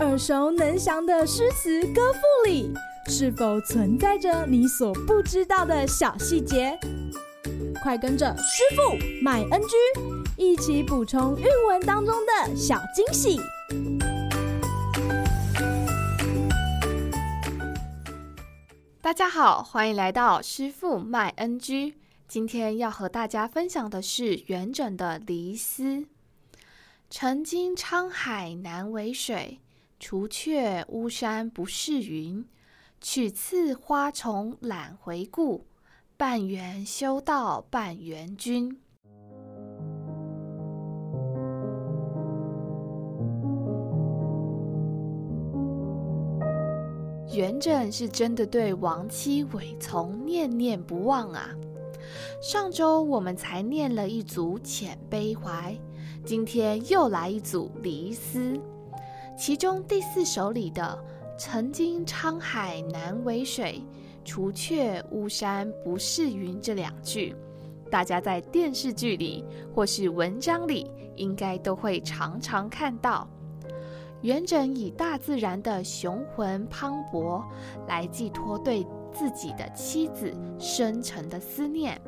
耳熟能详的诗词歌赋里，是否存在着你所不知道的小细节？快跟着师傅麦恩居一起补充韵文当中的小惊喜！大家好，欢迎来到师傅麦恩居。今天要和大家分享的是元稹的《离思》：“曾经沧海难为水，除却巫山不是云。取次花丛懒回顾。”半缘修道半缘君。元稹是真的对亡妻韦从念念不忘啊！上周我们才念了一组遣悲怀，今天又来一组离思。其中第四首里的“曾经沧海难为水”。除却巫山不是云这两句，大家在电视剧里或是文章里，应该都会常常看到。元稹以大自然的雄浑磅礴来寄托对自己的妻子深沉的思念，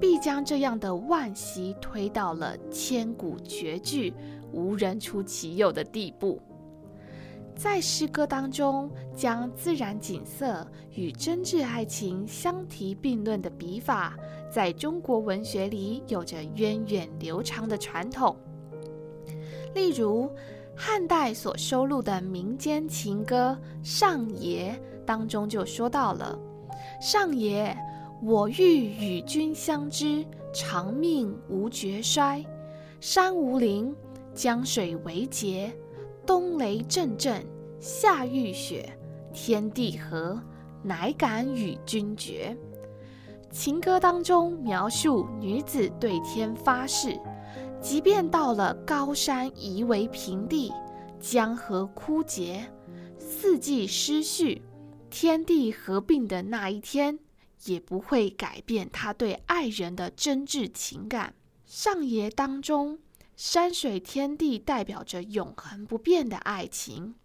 必将这样的惋惜推到了千古绝句、无人出其右的地步。在诗歌当中，将自然景色与真挚爱情相提并论的笔法，在中国文学里有着源远流长的传统。例如，汉代所收录的民间情歌《上爷》当中就说到了：“上爷，我欲与君相知，长命无绝衰。山无陵，江水为竭。”冬雷阵阵，夏雨雪，天地合，乃敢与君绝。情歌当中描述女子对天发誓，即便到了高山夷为平地，江河枯竭，四季失序，天地合并的那一天，也不会改变他对爱人的真挚情感。上爷当中。山水天地代表着永恒不变的爱情，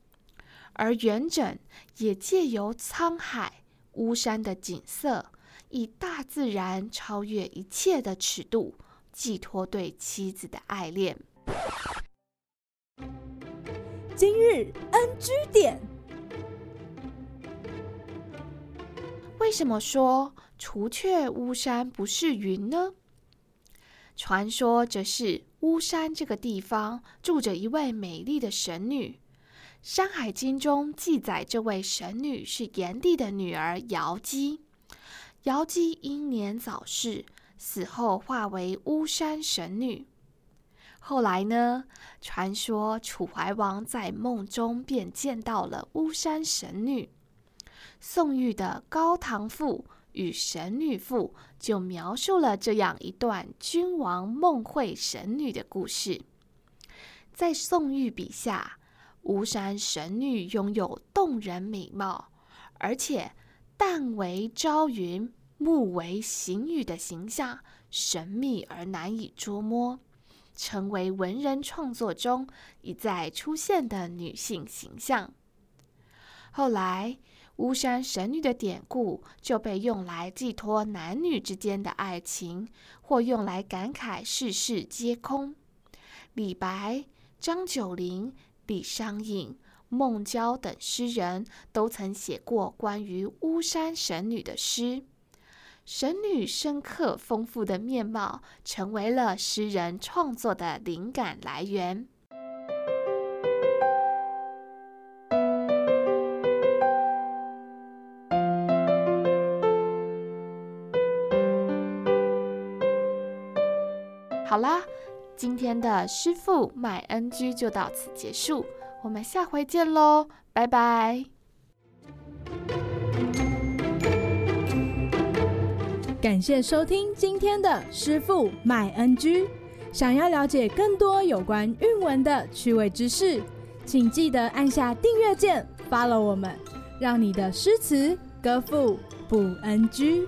而元稹也借由沧海、巫山的景色，以大自然超越一切的尺度，寄托对妻子的爱恋。今日 NG 点，为什么说除却巫山不是云呢？传说这是巫山这个地方住着一位美丽的神女，《山海经》中记载，这位神女是炎帝的女儿瑶姬。瑶姬英年早逝，死后化为巫山神女。后来呢，传说楚怀王在梦中便见到了巫山神女。宋玉的《高唐赋》与神女赋就描述了这样一段君王梦会神女的故事。在宋玉笔下，巫山神女拥有动人美貌，而且旦为朝云，暮为行雨的形象，神秘而难以捉摸，成为文人创作中一再出现的女性形象。后来，巫山神女的典故就被用来寄托男女之间的爱情，或用来感慨世事皆空。李白、张九龄、李商隐、孟郊等诗人都曾写过关于巫山神女的诗。神女深刻丰富的面貌，成为了诗人创作的灵感来源。好啦，今天的师傅买 NG 就到此结束，我们下回见喽，拜拜！感谢收听今天的师傅买 NG，。想要了解更多有关韵文的趣味知识，请记得按下订阅键，follow 我们，让你的诗词歌赋不 NG。